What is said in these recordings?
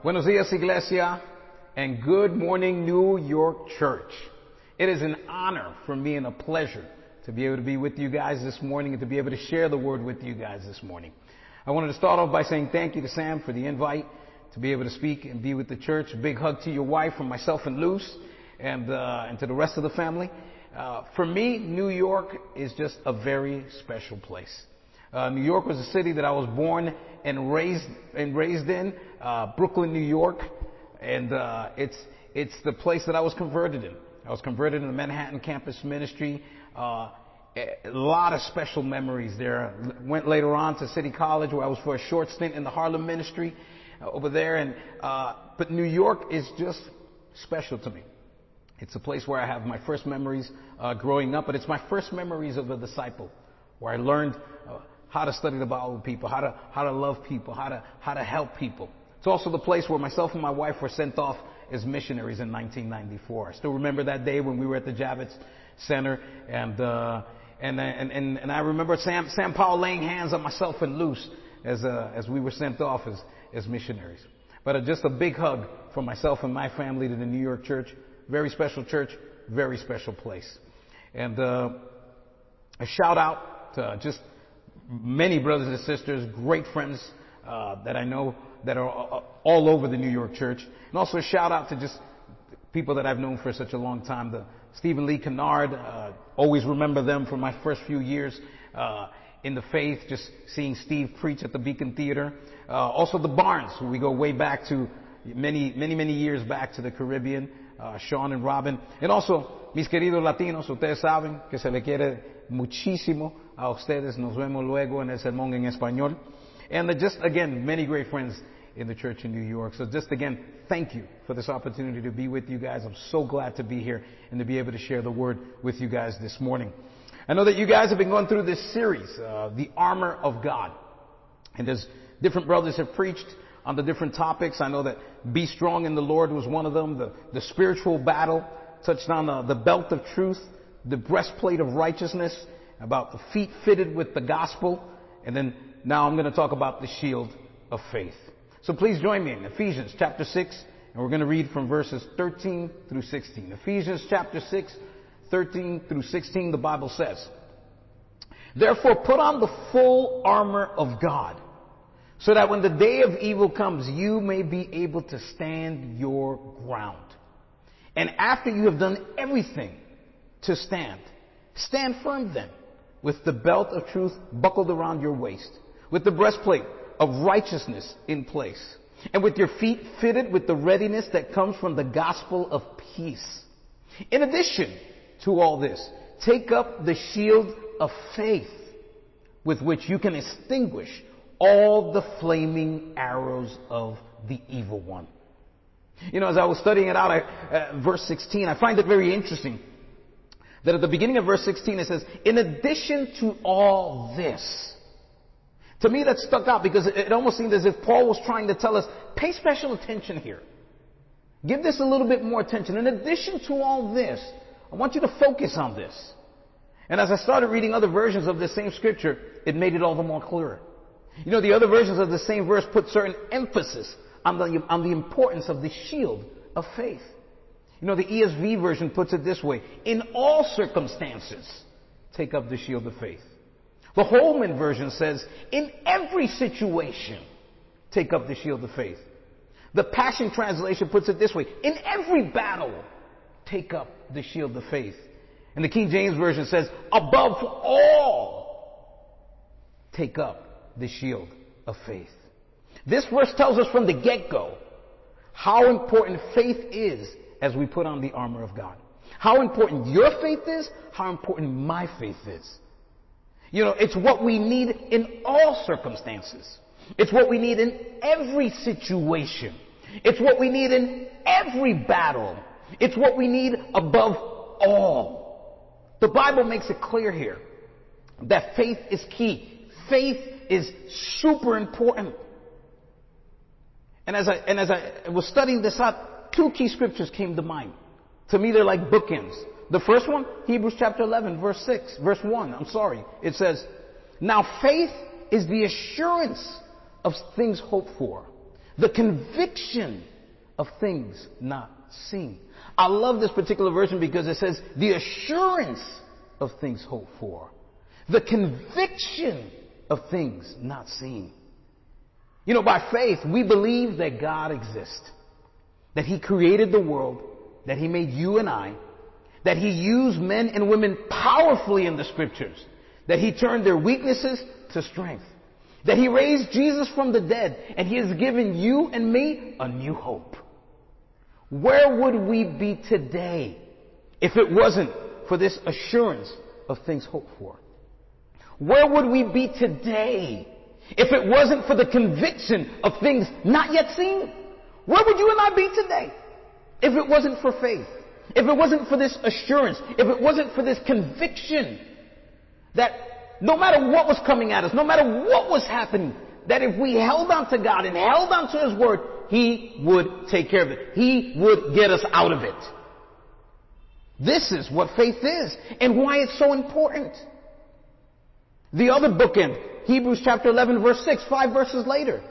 Buenos dias, Iglesia, and good morning, New York Church. It is an honor for me and a pleasure to be able to be with you guys this morning and to be able to share the word with you guys this morning. I wanted to start off by saying thank you to Sam for the invite to be able to speak and be with the church. A big hug to your wife from myself and Luce and, uh, and to the rest of the family. Uh, for me, New York is just a very special place. Uh, New York was a city that I was born and raised and raised in, uh, Brooklyn, New York, and uh, it's it's the place that I was converted in. I was converted in the Manhattan campus ministry. Uh, a lot of special memories there. Went later on to City College where I was for a short stint in the Harlem ministry uh, over there. And uh, but New York is just special to me. It's a place where I have my first memories growing up, but it's my first memories of a disciple, where I learned how to study the Bible with people, how to, how to love people, how to, how to help people. It's also the place where myself and my wife were sent off as missionaries in 1994. I still remember that day when we were at the Javits Center and, uh, and, and, and, and I remember Sam, Sam Powell laying hands on myself and Luce as, uh, as we were sent off as, as missionaries. But uh, just a big hug from myself and my family to the New York church. Very special church, very special place. And uh, a shout out to just many brothers and sisters, great friends uh, that I know that are all over the New York church. And also a shout out to just people that I've known for such a long time. The Stephen Lee Kinnard, uh, always remember them from my first few years uh, in the faith, just seeing Steve preach at the Beacon Theater. Uh, also the Barnes, who we go way back to many, many, many years back to the Caribbean. Uh, Sean and Robin. And also, mis queridos latinos, ustedes saben que se le quiere muchísimo a ustedes. Nos vemos luego en el sermón en español. And just again, many great friends in the church in New York. So just again, thank you for this opportunity to be with you guys. I'm so glad to be here and to be able to share the word with you guys this morning. I know that you guys have been going through this series, uh, The Armor of God. And as different brothers have preached on the different topics, I know that Be Strong in the Lord was one of them, the, the spiritual battle, touched on the, the belt of truth, the breastplate of righteousness, about the feet fitted with the gospel, and then now I'm going to talk about the shield of faith. So please join me in Ephesians chapter 6, and we're going to read from verses 13 through 16. Ephesians chapter 6, 13 through 16, the Bible says, Therefore put on the full armor of God, so that when the day of evil comes, you may be able to stand your ground. And after you have done everything to stand, stand firm then with the belt of truth buckled around your waist, with the breastplate of righteousness in place, and with your feet fitted with the readiness that comes from the gospel of peace. In addition to all this, take up the shield of faith with which you can extinguish all the flaming arrows of the evil one. You know, as I was studying it out, I, uh, verse 16, I find it very interesting that at the beginning of verse 16 it says, in addition to all this, to me that stuck out because it almost seemed as if Paul was trying to tell us, pay special attention here. Give this a little bit more attention. In addition to all this, I want you to focus on this. And as I started reading other versions of the same scripture, it made it all the more clearer. You know, the other versions of the same verse put certain emphasis on the, on the importance of the shield of faith. You know, the ESV version puts it this way. In all circumstances, take up the shield of faith. The Holman version says, in every situation, take up the shield of faith. The Passion Translation puts it this way. In every battle, take up the shield of faith. And the King James Version says, above all, take up the shield of faith. This verse tells us from the get-go how important faith is as we put on the armor of God. How important your faith is, how important my faith is. You know, it's what we need in all circumstances. It's what we need in every situation. It's what we need in every battle. It's what we need above all. The Bible makes it clear here that faith is key. Faith is super important. And as I, and as I was studying this out, two key scriptures came to mind. To me, they're like bookends. The first one, Hebrews chapter 11, verse 6, verse 1. I'm sorry. It says, Now faith is the assurance of things hoped for, The conviction of things not seen. I love this particular version because it says the assurance of things hoped for. The conviction of things not seen. You know, by faith, we believe that God exists, that He created the world, that He made you and I, that He used men and women powerfully in the scriptures, that He turned their weaknesses to strength, that He raised Jesus from the dead, and He has given you and me a new hope. Where would we be today if it wasn't for this assurance of things hoped for? Where would we be today if it wasn't for the conviction of things not yet seen, where would you and I be today? If it wasn't for faith, if it wasn't for this assurance, if it wasn't for this conviction that no matter what was coming at us, no matter what was happening, that if we held on to God and held on to His Word, He would take care of it. He would get us out of it. This is what faith is and why it's so important. The other bookend, Hebrews chapter 11 verse 6, five verses later.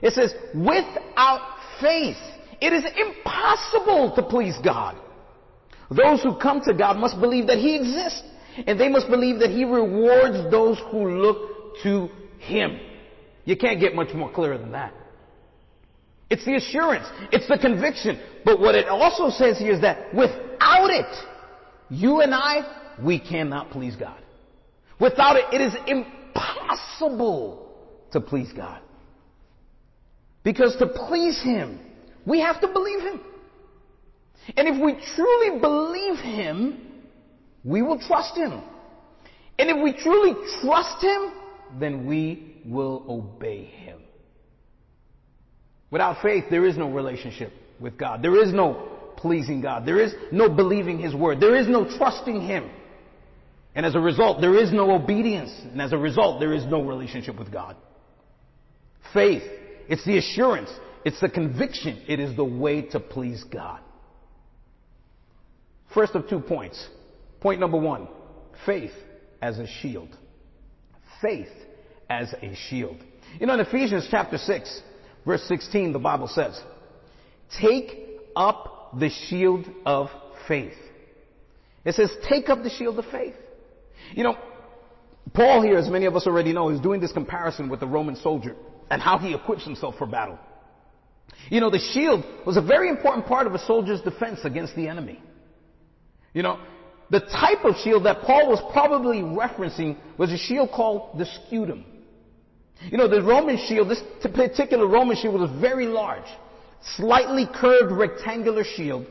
It says, without faith, it is impossible to please God. Those who come to God must believe that He exists, and they must believe that He rewards those who look to Him. You can't get much more clear than that. It's the assurance. It's the conviction. But what it also says here is that without it, you and I, we cannot please God. Without it, it is impossible to please God. Because to please Him, we have to believe Him. And if we truly believe Him, we will trust Him. And if we truly trust Him, then we will obey Him. Without faith, there is no relationship with God. There is no pleasing God. There is no believing His Word. There is no trusting Him. And as a result, there is no obedience. And as a result, there is no relationship with God. Faith, it's the assurance, it's the conviction, it is the way to please God. First of two points. Point number one, faith as a shield. Faith as a shield. You know, in Ephesians chapter 6, verse 16, the Bible says, Take up the shield of faith. It says, Take up the shield of faith. You know, Paul here, as many of us already know, is doing this comparison with the Roman soldier and how he equips himself for battle. You know, the shield was a very important part of a soldier's defense against the enemy. You know, the type of shield that Paul was probably referencing was a shield called the scutum. You know, the Roman shield, this particular Roman shield was very large, slightly curved rectangular shield,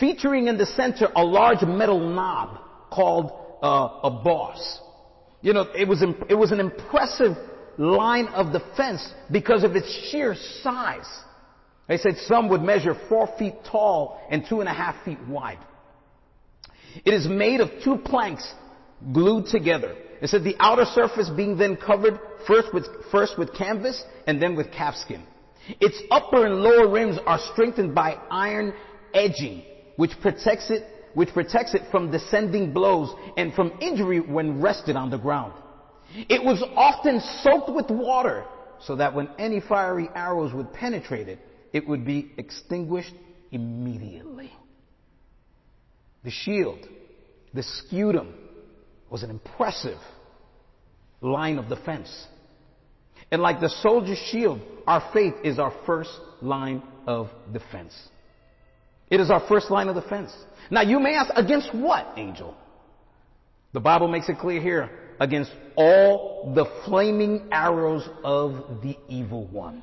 featuring in the center a large metal knob called uh, a boss. You know, it was, imp- it was an impressive line of defense because of its sheer size. They said some would measure four feet tall and two and a half feet wide. It is made of two planks glued together. It said the outer surface being then covered first with, first with canvas and then with calfskin. Its upper and lower rims are strengthened by iron edging, which protects it which protects it from descending blows and from injury when rested on the ground. It was often soaked with water so that when any fiery arrows would penetrate it, it would be extinguished immediately. The shield, the scutum, was an impressive line of defense. And like the soldier's shield, our faith is our first line of defense. It is our first line of defense. Now you may ask, against what, angel? The Bible makes it clear here, against all the flaming arrows of the evil one.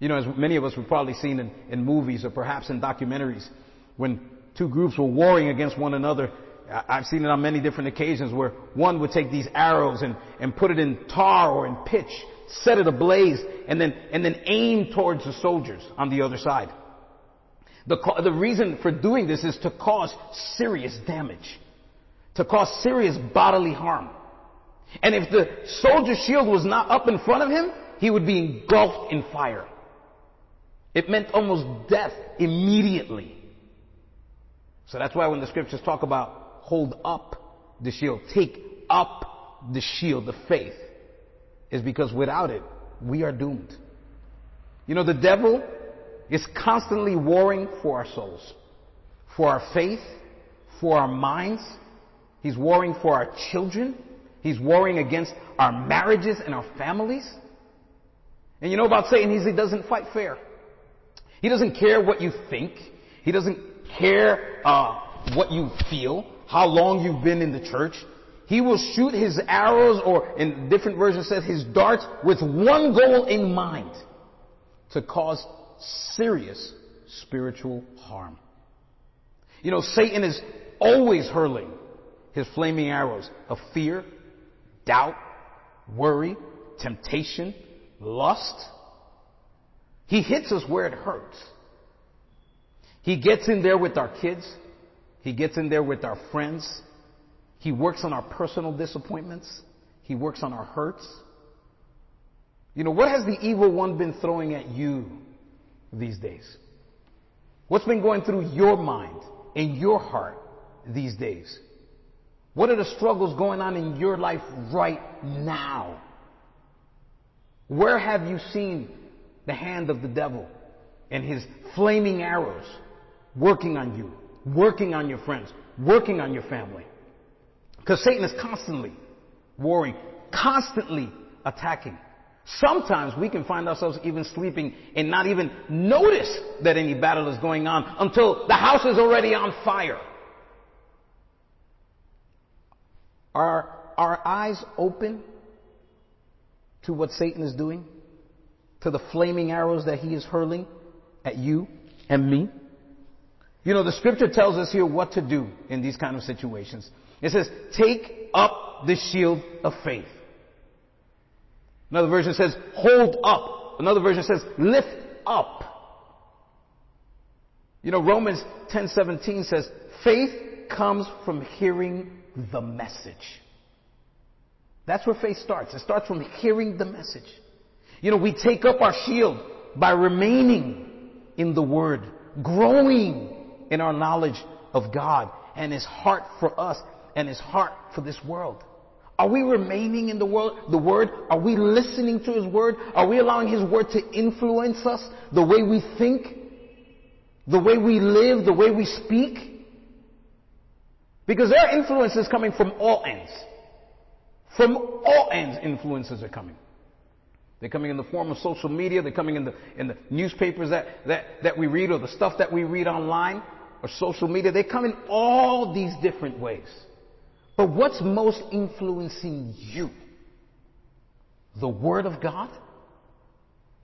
You know, as many of us have probably seen in, in movies or perhaps in documentaries, when two groups were warring against one another, I've seen it on many different occasions where one would take these arrows and, and put it in tar or in pitch, set it ablaze, and then, and then aim towards the soldiers on the other side. The, the reason for doing this is to cause serious damage, to cause serious bodily harm. And if the soldier's shield was not up in front of him, he would be engulfed in fire. It meant almost death immediately. So that's why when the scriptures talk about hold up the shield, take up the shield of faith, is because without it, we are doomed. You know, the devil is constantly warring for our souls, for our faith, for our minds. He's warring for our children. He's warring against our marriages and our families. And you know about Satan, he doesn't fight fair. He doesn't care what you think. He doesn't care uh, what you feel, how long you've been in the church. He will shoot his arrows, or in different versions says his darts, with one goal in mind to cause serious spiritual harm. You know, Satan is always hurling his flaming arrows of fear, doubt, worry, temptation, lust. He hits us where it hurts. He gets in there with our kids. He gets in there with our friends. He works on our personal disappointments. He works on our hurts. You know, what has the evil one been throwing at you these days? What's been going through your mind, in your heart these days? What are the struggles going on in your life right now? Where have you seen the hand of the devil and his flaming arrows working on you, working on your friends, working on your family? Because Satan is constantly warring, constantly attacking. Sometimes we can find ourselves even sleeping and not even notice that any battle is going on until the house is already on fire. Are our eyes open to what Satan is doing? To the flaming arrows that he is hurling at you and me? You know, the scripture tells us here what to do in these kind of situations. It says, take up the shield of faith. Another version says, hold up. Another version says, lift up. You know, Romans 10:17 says, faith comes from hearing the message. That's where faith starts. It starts from hearing the message. You know, we take up our shield by remaining in the Word, growing in our knowledge of God and His heart for us and His heart for this world. Are we remaining in the world, the Word? Are we listening to His Word? Are we allowing His Word to influence us? The way we think? The way we live? The way we speak? Because their influence is coming from all ends. From all ends, influences are coming. They're coming in the form of social media. They're coming in the, in the newspapers that, that, that we read or the stuff that we read online or social media. They come in all these different ways. But what's most influencing you? The Word of God?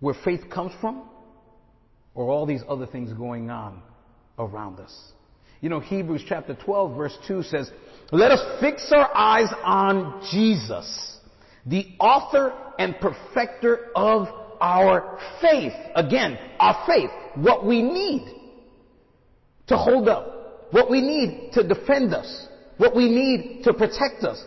Where faith comes from? Or all these other things going on around us? You know, Hebrews chapter 12 verse 2 says, let us fix our eyes on Jesus, the author and perfecter of our faith. Again, our faith, what we need to hold up, what we need to defend us, what we need to protect us.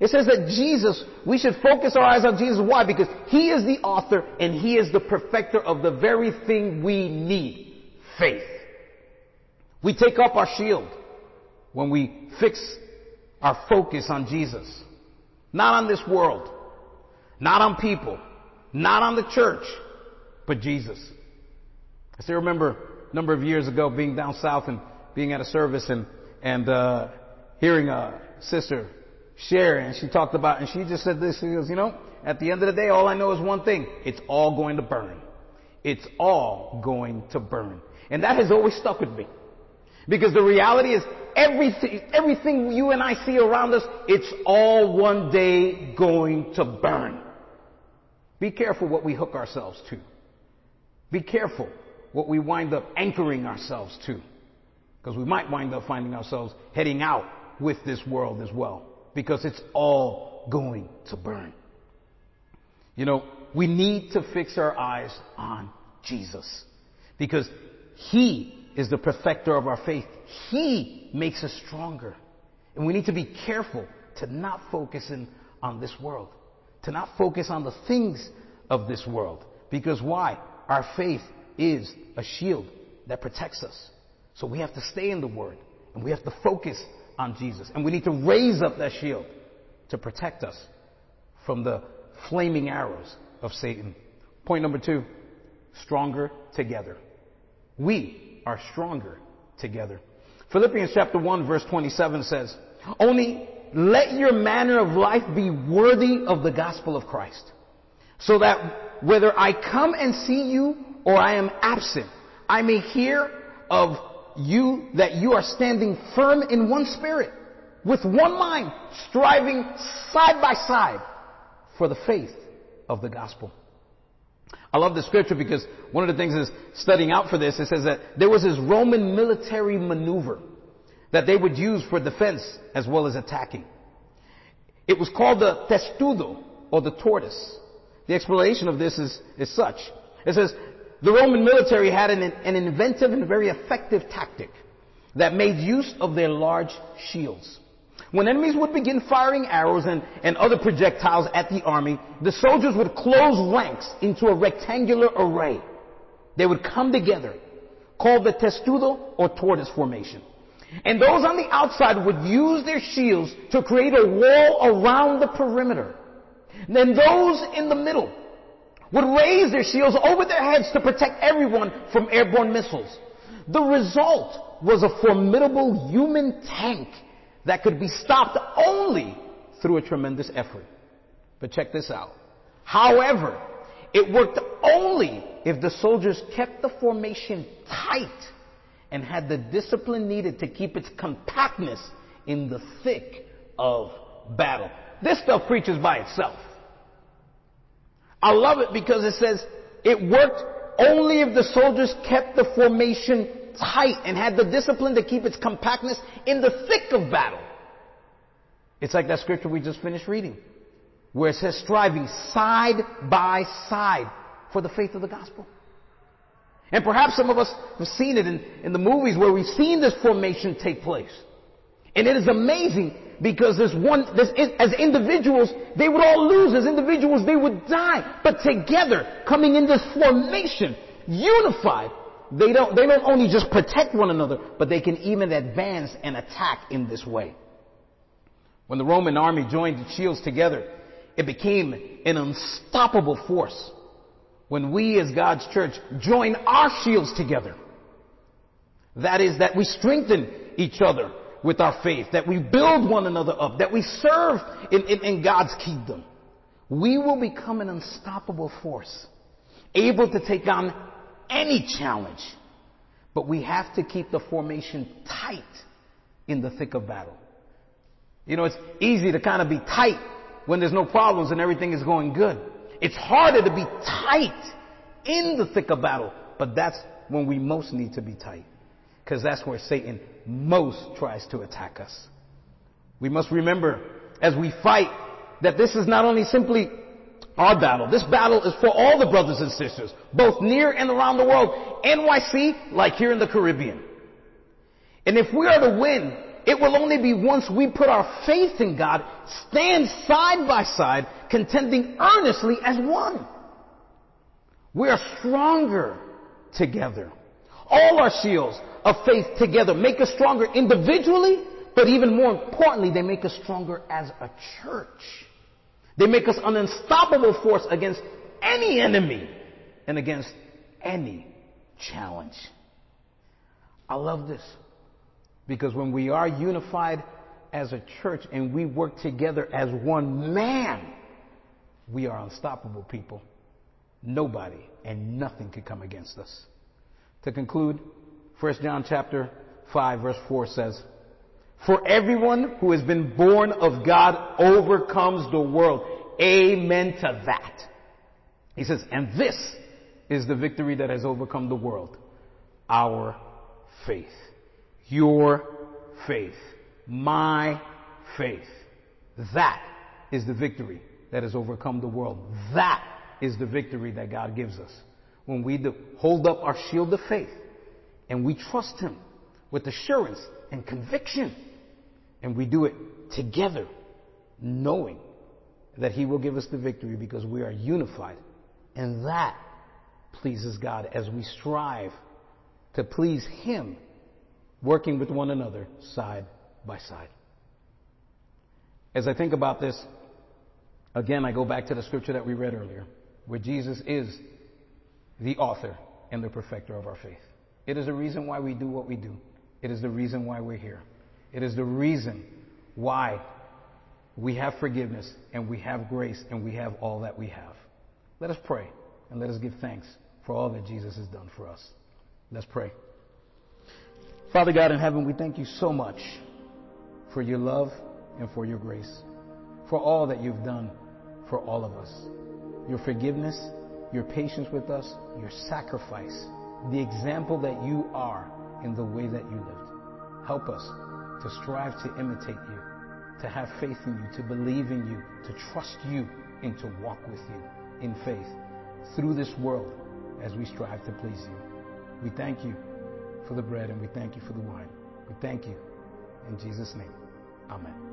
It says that Jesus, we should focus our eyes on Jesus. Why? Because He is the author and He is the perfecter of the very thing we need. Faith. We take up our shield when we fix our focus on Jesus. Not on this world. Not on people. Not on the church. But Jesus. I still remember a number of years ago being down south and being at a service and, and, uh, hearing a sister share and she talked about, and she just said this, she goes, you know, at the end of the day, all I know is one thing. It's all going to burn. It's all going to burn. And that has always stuck with me. Because the reality is everything, everything you and I see around us, it's all one day going to burn. Be careful what we hook ourselves to. Be careful what we wind up anchoring ourselves to. Because we might wind up finding ourselves heading out with this world as well. Because it's all going to burn. You know, we need to fix our eyes on Jesus. Because He is the perfecter of our faith. He makes us stronger. And we need to be careful to not focus in on this world. To not focus on the things of this world. Because why? Our faith is a shield that protects us. So we have to stay in the Word. And we have to focus on Jesus. And we need to raise up that shield to protect us from the flaming arrows of Satan. Point number two. stronger together. We are stronger together. Philippians chapter 1 verse 27 says, only let your manner of life be worthy of the gospel of Christ. So that whether I come and see you or I am absent, I may hear of you that you are standing firm in one spirit, with one mind, striving side by side for the faith of the gospel. I love the scripture because one of the things is studying out for this, it says that there was this Roman military maneuver that they would use for defense as well as attacking. It was called the testudo or the tortoise. The explanation of this is, is such. It says, the Roman military had an, an inventive and very effective tactic that made use of their large shields. When enemies would begin firing arrows and, and other projectiles at the army, the soldiers would close ranks into a rectangular array. They would come together, called the testudo or tortoise formation. And those on the outside would use their shields to create a wall around the perimeter. Then those in the middle would raise their shields over their heads to protect everyone from airborne missiles. The result was a formidable human tank that could be stopped only through a tremendous effort. But check this out. However, it worked only if the soldiers kept the formation tight and had the discipline needed to keep its compactness in the thick of battle. This stuff preaches by itself. I love it because it says it worked only if the soldiers kept the formation tight and had the discipline to keep its compactness in the thick of battle. It's like that scripture we just finished reading, where it says striving side by side for the faith of the gospel. And perhaps some of us have seen it in, in the movies where we've seen this formation take place. And it is amazing because there's one, there's, as individuals, they would all lose. As individuals, they would die. But together, coming in this formation, unified, they don't, they don't only just protect one another, but they can even advance and attack in this way. When the Roman army joined its shields together, it became an unstoppable force when we as God's church join our shields together. That is, that we strengthen each other with our faith, that we build one another up, that we serve in, in, in God's kingdom. We will become an unstoppable force, able to take on any challenge. But we have to keep the formation tight in the thick of battle. You know, it's easy to kind of be tight when there's no problems and everything is going good. It's harder to be tight in the thick of battle, but that's when we most need to be tight. Because that's where Satan most tries to attack us. We must remember as we fight that this is not only simply our battle. This battle is for all the brothers and sisters, both near and around the world. NYC, like here in the Caribbean. And if we are to win, it will only be once we put our faith in God, stand side by side, contending earnestly as one. We are stronger together. All our shields of faith together make us stronger individually, but even more importantly, they make us stronger as a church. They make us an unstoppable force against any enemy and against any challenge. I love this. Because when we are unified as a church and we work together as one man, we are unstoppable people. Nobody and nothing can come against us. To conclude, 1 John chapter 5 verse 4 says, For everyone who has been born of God overcomes the world. Amen to that. He says, and this is the victory that has overcome the world. Our faith your faith. My faith. That is the victory that has overcome the world. That is the victory that God gives us. When we hold up our shield of faith and we trust Him with assurance and conviction and we do it together, knowing that He will give us the victory because we are unified. And that pleases God as we strive to please Him working with one another side by side. As I think about this, again, I go back to the scripture that we read earlier, where Jesus is the author and the perfecter of our faith. It is the reason why we do what we do. It is the reason why we're here. It is the reason why we have forgiveness and we have grace and we have all that we have. Let us pray and let us give thanks for all that Jesus has done for us. Let's pray. Father God in heaven, we thank you so much for your love and for your grace, for all that you've done for all of us. Your forgiveness, your patience with us, your sacrifice, the example that you are in the way that you lived. Help us to strive to imitate you, to have faith in you, to believe in you, to trust you, and to walk with you in faith through this world as we strive to please you. We thank you for the bread and we thank you for the wine. We thank you. In Jesus' name, amen.